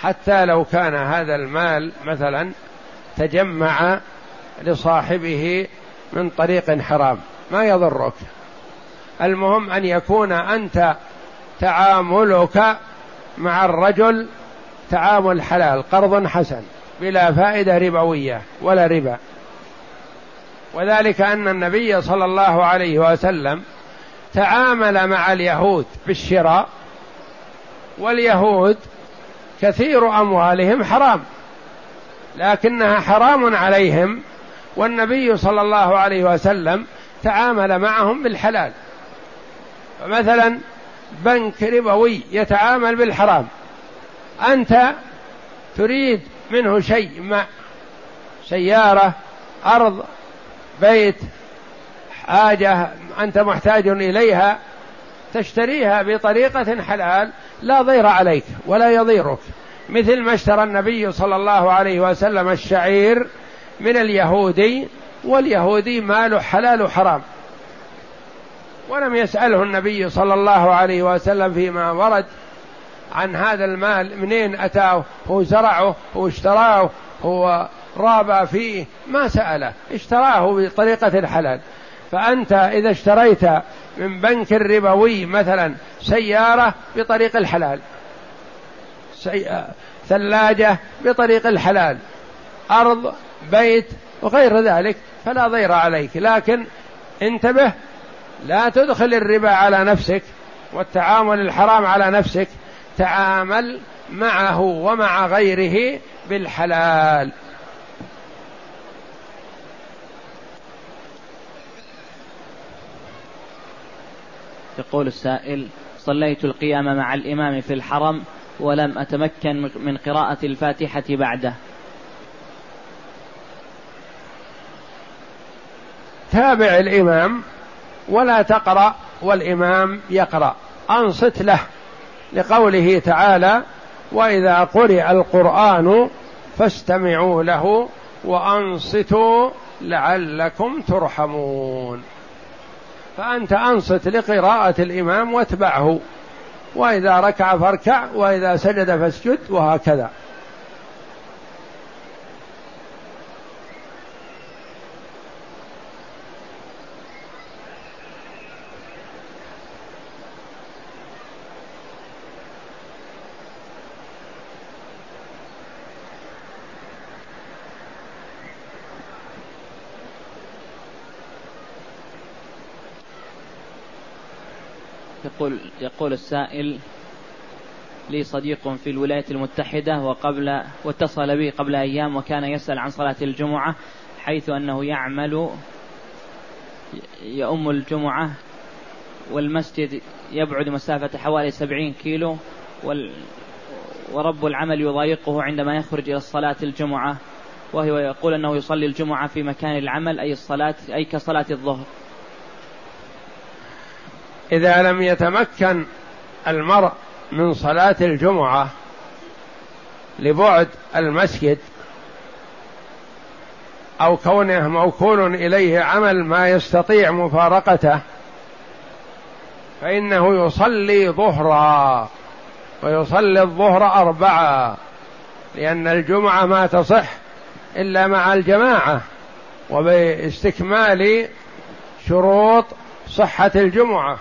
حتى لو كان هذا المال مثلا تجمع لصاحبه من طريق حرام ما يضرك. المهم أن يكون أنت تعاملك مع الرجل تعامل حلال قرض حسن بلا فائدة ربوية ولا ربا. وذلك أن النبي صلى الله عليه وسلم تعامل مع اليهود بالشراء واليهود كثير أموالهم حرام. لكنها حرام عليهم والنبي صلى الله عليه وسلم تعامل معهم بالحلال. فمثلا بنك ربوي يتعامل بالحرام. أنت تريد منه شيء ما سيارة أرض بيت حاجة أنت محتاج إليها تشتريها بطريقة حلال لا ضير عليك ولا يضيرك. مثل ما اشترى النبي صلى الله عليه وسلم الشعير من اليهودي واليهودي ماله حلال وحرام. ولم يسأله النبي صلى الله عليه وسلم فيما ورد عن هذا المال منين أتاه هو زرعه هو اشتراه هو رابى فيه ما سأله. اشتراه بطريقة الحلال. فأنت إذا اشتريت من بنك ربوي مثلا سيارة بطريق الحلال. ثلاجة بطريق الحلال أرض بيت وغير ذلك فلا ضير عليك. لكن انتبه لا تدخل الربا على نفسك والتعامل الحرام على نفسك تعامل معه ومع غيره بالحلال. يقول السائل صليت القيام مع الإمام في الحرم ولم أتمكن من قراءة الفاتحة بعده. تابع الإمام ولا تقرأ والإمام يقرأ. أنصت له لقوله تعالى وإذا قرئ القرآن فاستمعوا له وأنصتوا لعلكم ترحمون. فأنت أنصت لقراءة الإمام واتبعه. وإذا ركع فاركع وإذا سجد فاسجد وهكذا. يقول يقول السائل لي صديق في الولايات المتحدة وقبل واتصل بي قبل أيام وكان يسأل عن صلاة الجمعة حيث أنه يعمل يؤم الجمعة والمسجد يبعد مسافة حوالي سبعين كيلو وال ورب العمل يضايقه عندما يخرج إلى الصلاة الجمعة وهو يقول أنه يصلي الجمعة في مكان العمل أي الصلاة أي كصلاة الظهر. إذا لم يتمكن المرء من صلاة الجمعة لبعد المسجد أو كونه موكول إليه عمل ما يستطيع مفارقته فإنه يصلي ظهرا ويصلي الظهر أربعا لأن الجمعة ما تصح إلا مع الجماعة وباستكمال شروط صحة الجمعة.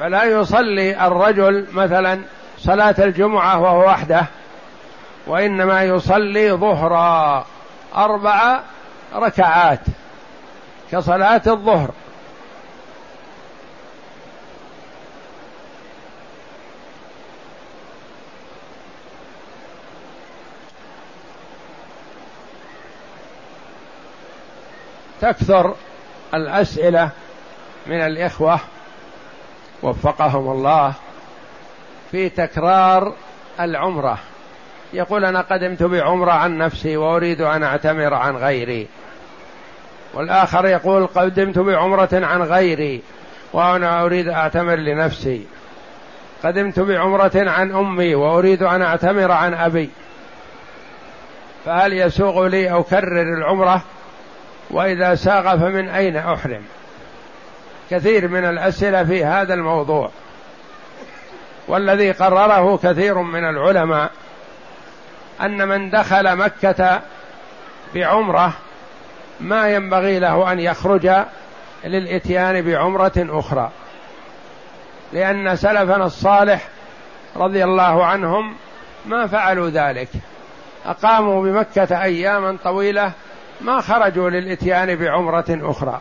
فلا يصلي الرجل مثلا صلاة الجمعة وهو وحده وإنما يصلي ظهرا أربع ركعات كصلاة الظهر. تكثر الأسئلة من الإخوة وفقهم الله في تكرار العمرة. يقول أنا قدمت بعمرة عن نفسي وأريد أن أعتمر عن غيري. والآخر يقول قدمت بعمرة عن غيري وأنا أريد أعتمر لنفسي. قدمت بعمرة عن أمي وأريد أن أعتمر عن أبي. فهل يسوغ لي أكرر العمرة؟ وإذا ساغ فمن أين أحرم؟ كثير من الأسئلة في هذا الموضوع. والذي قرره كثير من العلماء أن من دخل مكة بعمرة ما ينبغي له أن يخرج للإتيان بعمرة أخرى. لأن سلفنا الصالح رضي الله عنهم ما فعلوا ذلك. أقاموا بمكة أياما طويلة ما خرجوا للإتيان بعمرة أخرى.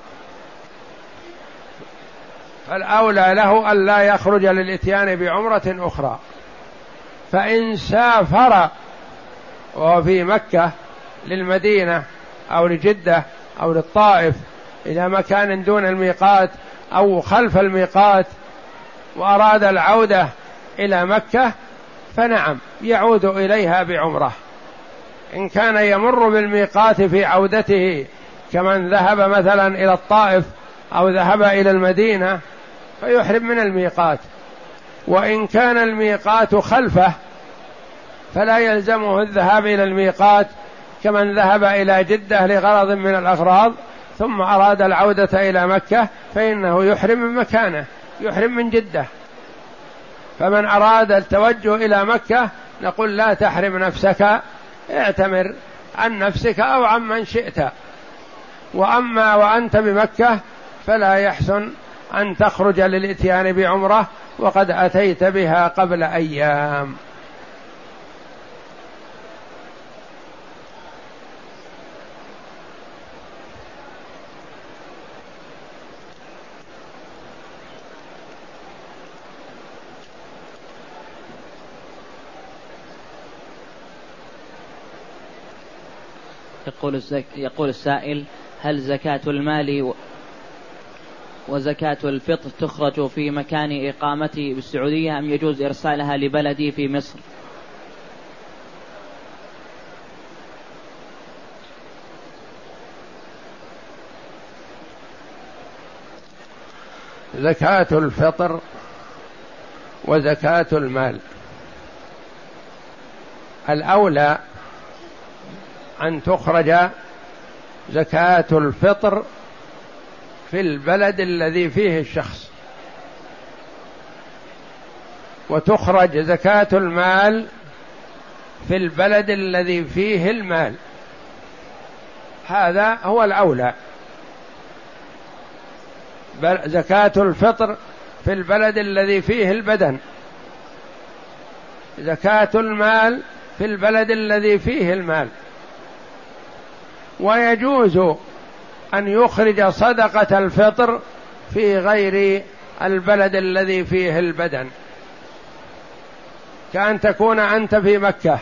فالأولى له أن لا يخرج للإتيان بعمرة أخرى. فإن سافر وهو في مكة للمدينة أو لجدة أو للطائف إلى مكان دون الميقات أو خلف الميقات وأراد العودة إلى مكة فنعم يعود إليها بعمرة. إن كان يمر بالميقات في عودته كمن ذهب مثلا إلى الطائف أو ذهب إلى المدينة فيحرم من الميقات. وإن كان الميقات خلفه فلا يلزمه الذهاب إلى الميقات كمن ذهب إلى جدة لغرض من الأغراض ثم أراد العودة إلى مكة فإنه يحرم من مكانه يحرم من جدة. فمن أراد التوجه إلى مكة نقول لا تحرم نفسك اعتمر عن نفسك أو عن من شئت. وأما وأنت بمكة فلا يحسن أن تخرج للإتيان بعمرة وقد أتيت بها قبل أيام. يقول السائل هل زكاة المال وزكاة الفطر تخرج في مكان إقامتي بالسعودية أم يجوز إرسالها لبلدي في مصر؟ زكاة الفطر وزكاة المال. الأولى أن تخرج زكاة الفطر في البلد الذي فيه الشخص. وتخرج زكاة المال في البلد الذي فيه المال. هذا هو الأولى. زكاة الفطر في البلد الذي فيه البدن. زكاة المال في البلد الذي فيه المال. ويجوز أن يخرج صدقة الفطر في غير البلد الذي فيه البدن. كأن تكون أنت في مكة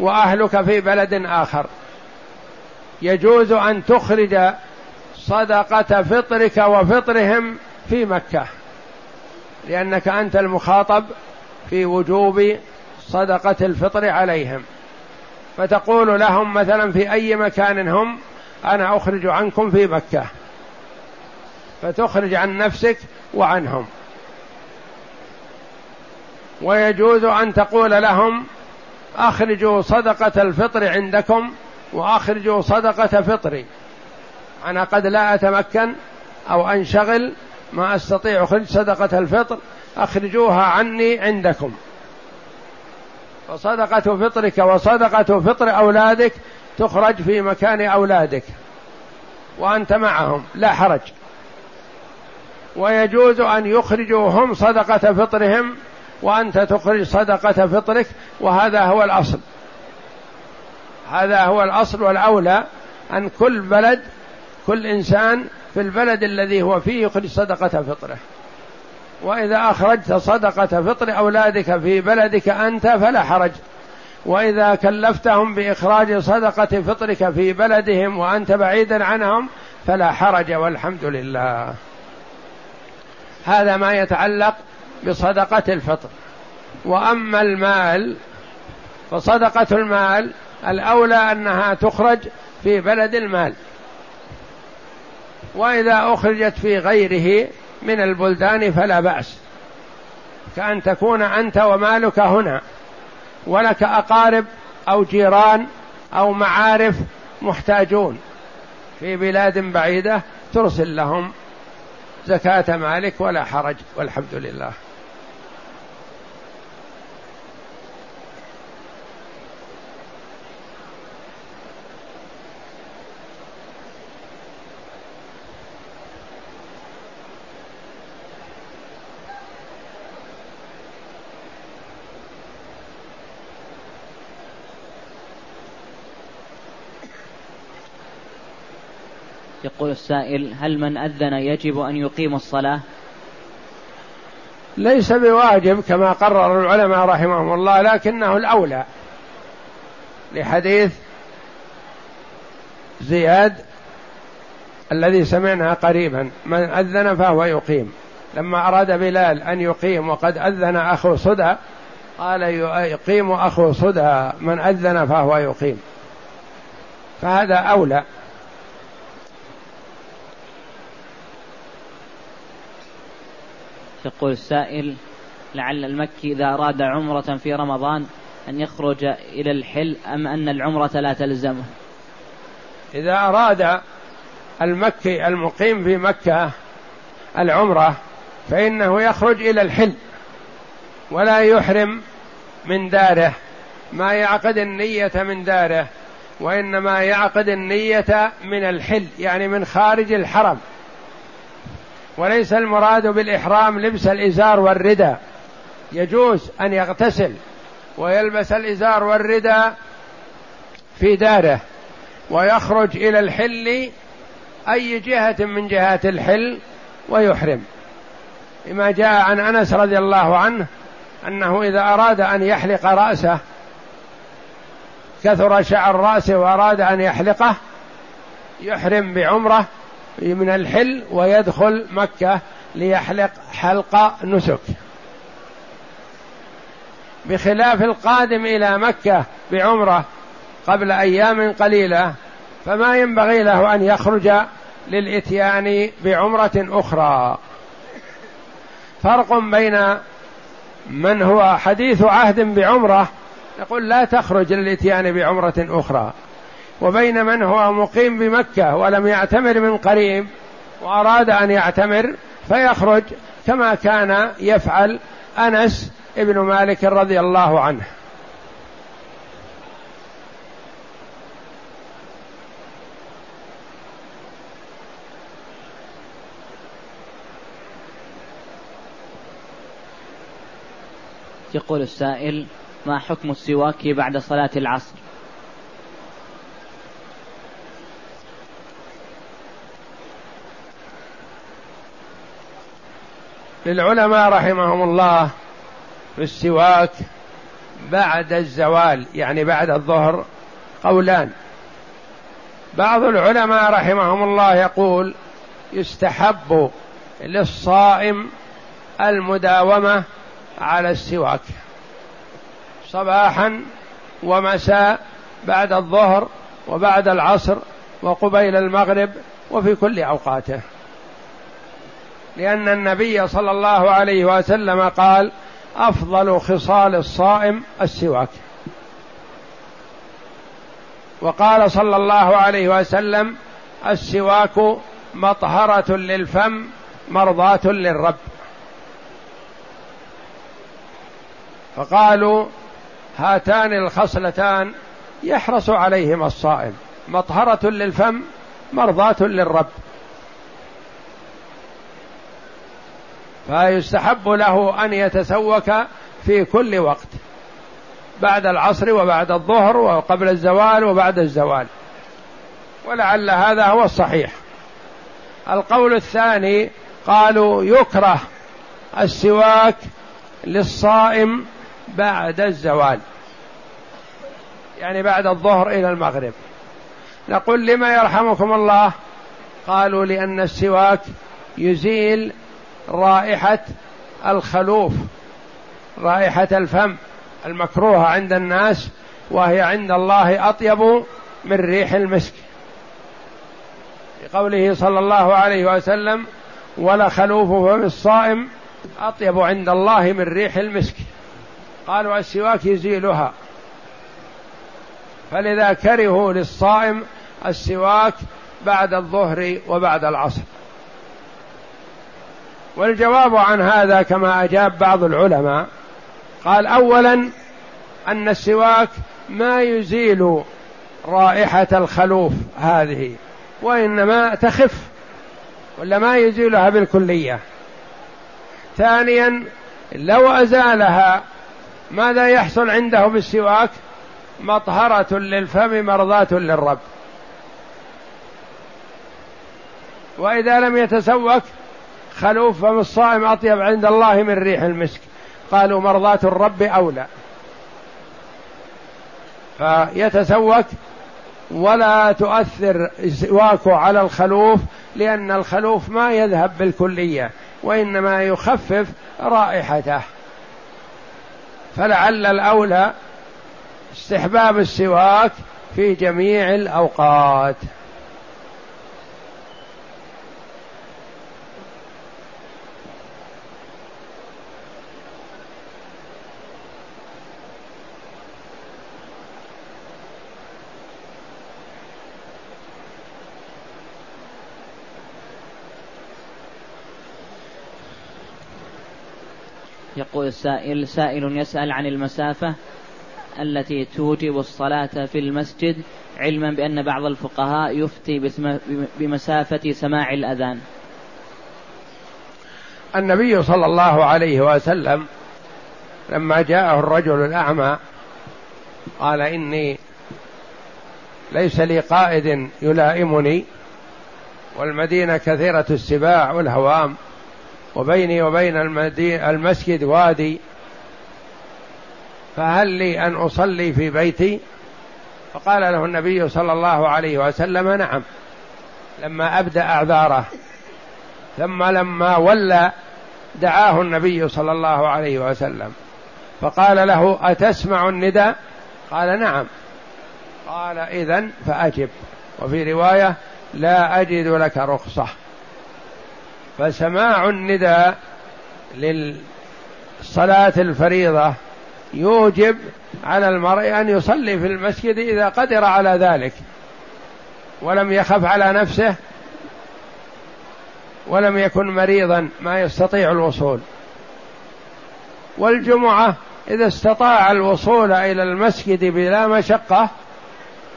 وأهلك في بلد آخر. يجوز أن تخرج صدقة فطرك وفطرهم في مكة لأنك أنت المخاطب في وجوب صدقة الفطر عليهم. فتقول لهم مثلا في أي مكان هم أنا أخرج عنكم في مكة. فتخرج عن نفسك وعنهم. ويجوز أن تقول لهم أخرجوا صدقة الفطر عندكم وأخرجوا صدقة فطري أنا قد لا أتمكن أو أنشغل ما أستطيع أخرج صدقة الفطر أخرجوها عني عندكم. فصدقة فطرك وصدقة فطر أولادك تخرج في مكان أولادك وأنت معهم لا حرج. ويجوز أن يخرجوا هم صدقة فطرهم وأنت تخرج صدقة فطرك وهذا هو الأصل. هذا هو الأصل والأولى أن كل بلد كل إنسان في البلد الذي هو فيه يخرج صدقة فطره. وإذا أخرجت صدقة فطر أولادك في بلدك أنت فلا حرج. وإذا كلفتهم بإخراج صدقة فطرك في بلدهم وأنت بعيدا عنهم فلا حرج والحمد لله. هذا ما يتعلق بصدقة الفطر. وأما المال فصدقة المال الأولى أنها تخرج في بلد المال. وإذا أخرجت في غيره من البلدان فلا بأس. كأن تكون أنت ومالك هنا. ولك أقارب أو جيران أو معارف محتاجون. في بلاد بعيدة ترسل لهم زكاة مالك ولا حرج والحمد لله. يقول السائل هل من أذن يجب أن يقيم الصلاة؟ ليس بواجب كما قرر العلماء رحمهم الله لكنه الأولى لحديث زياد الذي سمعناه قريبا من أذن فهو يقيم. لما أراد بلال أن يقيم وقد أذن أخو صدى قال يقيم أخو صدى من أذن فهو يقيم. فهذا أولى. يقول السائل لعل المكي إذا أراد عمرة في رمضان أن يخرج إلى الحل أم أن العمرة لا تلزمه؟ إذا أراد المكي المقيم في مكة العمرة فإنه يخرج إلى الحل ولا يحرم من داره. ما يعقد النية من داره وإنما يعقد النية من الحل يعني من خارج الحرم. وليس المراد بالإحرام لبس الإزار والردى. يجوز أن يغتسل ويلبس الإزار والردى في داره ويخرج إلى الحل أي جهة من جهات الحل ويحرم. لما جاء عن أنس رضي الله عنه أنه إذا أراد أن يحلق رأسه كثر شعر رأسه وأراد أن يحلقه يحرم بعمرة من الحل ويدخل مكة ليحلق حلق نسك. بخلاف القادم إلى مكة بعمرة قبل أيام قليلة فما ينبغي له أن يخرج للإتيان بعمرة أخرى. فرق بين من هو حديث عهد بعمرة يقول لا تخرج للإتيان بعمرة أخرى. وبين من هو مقيم بمكة ولم يعتمر من قريب وأراد أن يعتمر فيخرج كما كان يفعل أنس ابن مالك رضي الله عنه. يقول السائل ما حكم السواك بعد صلاة العصر؟ للعلماء رحمهم الله في السواك بعد الزوال يعني بعد الظهر قولان. بعض العلماء رحمهم الله يقول يستحب للصائم المداومة على السواك. صباحا ومساء بعد الظهر وبعد العصر وقبيل المغرب وفي كل أوقاته. لأن النبي صلى الله عليه وسلم قال أفضل خصال الصائم السواك. وقال صلى الله عليه وسلم السواك مطهرة للفم مرضاة للرب. فقالوا هاتان الخصلتان يحرص عليهما الصائم مطهرة للفم مرضاة للرب. فيستحب له أن يتسوك في كل وقت بعد العصر وبعد الظهر وقبل الزوال وبعد الزوال. ولعل هذا هو الصحيح. القول الثاني قالوا يكره السواك للصائم بعد الزوال يعني بعد الظهر إلى المغرب. نقول لما يرحمكم الله؟ قالوا لأن السواك يزيل رائحة الخلوف رائحة الفم المكروهة عند الناس وهي عند الله أطيب من ريح المسك. لقوله صلى الله عليه وسلم ولا خلوف فم الصائم أطيب عند الله من ريح المسك قالوا السواك يزيلها فلذا كرهوا للصائم السواك بعد الظهر وبعد العصر. والجواب عن هذا كما أجاب بعض العلماء. قال اولا أن السواك ما يزيل رائحة الخلوف هذه وإنما تخف ولا ما يزيلها بالكلية. ثانيا لو أزالها ماذا يحصل عنده بالسواك؟ مطهرة للفم مرضاة للرب. وإذا لم يتسوك خلوف فم الصائم أطيب عند الله من ريح المسك. قالوا مرضاة الرب أولى. فيتسوك ولا تؤثر سواكه على الخلوف لأن الخلوف ما يذهب بالكلية وإنما يخفف رائحته. فلعل الأولى استحباب السواك في جميع الأوقات. يقول السائل سائل يسأل عن المسافة التي توجب الصلاة في المسجد علما بأن بعض الفقهاء يفتي بمسافة سماع الأذان. النبي صلى الله عليه وسلم لما جاءه الرجل الأعمى قال إني ليس لي قائد يلائمني والمدينة كثيرة السباع والهوام وبيني وبين المسجد وادي فهل لي أن أصلي في بيتي؟ فقال له النبي صلى الله عليه وسلم نعم. لما أبدأ أعذاره ثم لما ولى دعاه النبي صلى الله عليه وسلم. فقال له أتسمع النداء؟ قال نعم. قال اذا فأجب. وفي رواية لا أجد لك رخصة. فسماع النداء للصلاة الفريضة يوجب على المرء أن يصلي في المسجد إذا قدر على ذلك ولم يخف على نفسه ولم يكن مريضا ما يستطيع الوصول. والجمعة إذا استطاع الوصول إلى المسجد بلا مشقة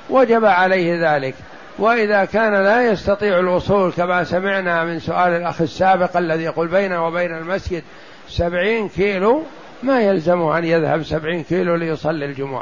وجب عليه ذلك. وإذا كان لا يستطيع الوصول كما سمعنا من سؤال الأخ السابق الذي يقول بينه وبين المسجد سبعين كيلو ما يلزمه أن يذهب سبعين كيلو ليصلي الجمعة.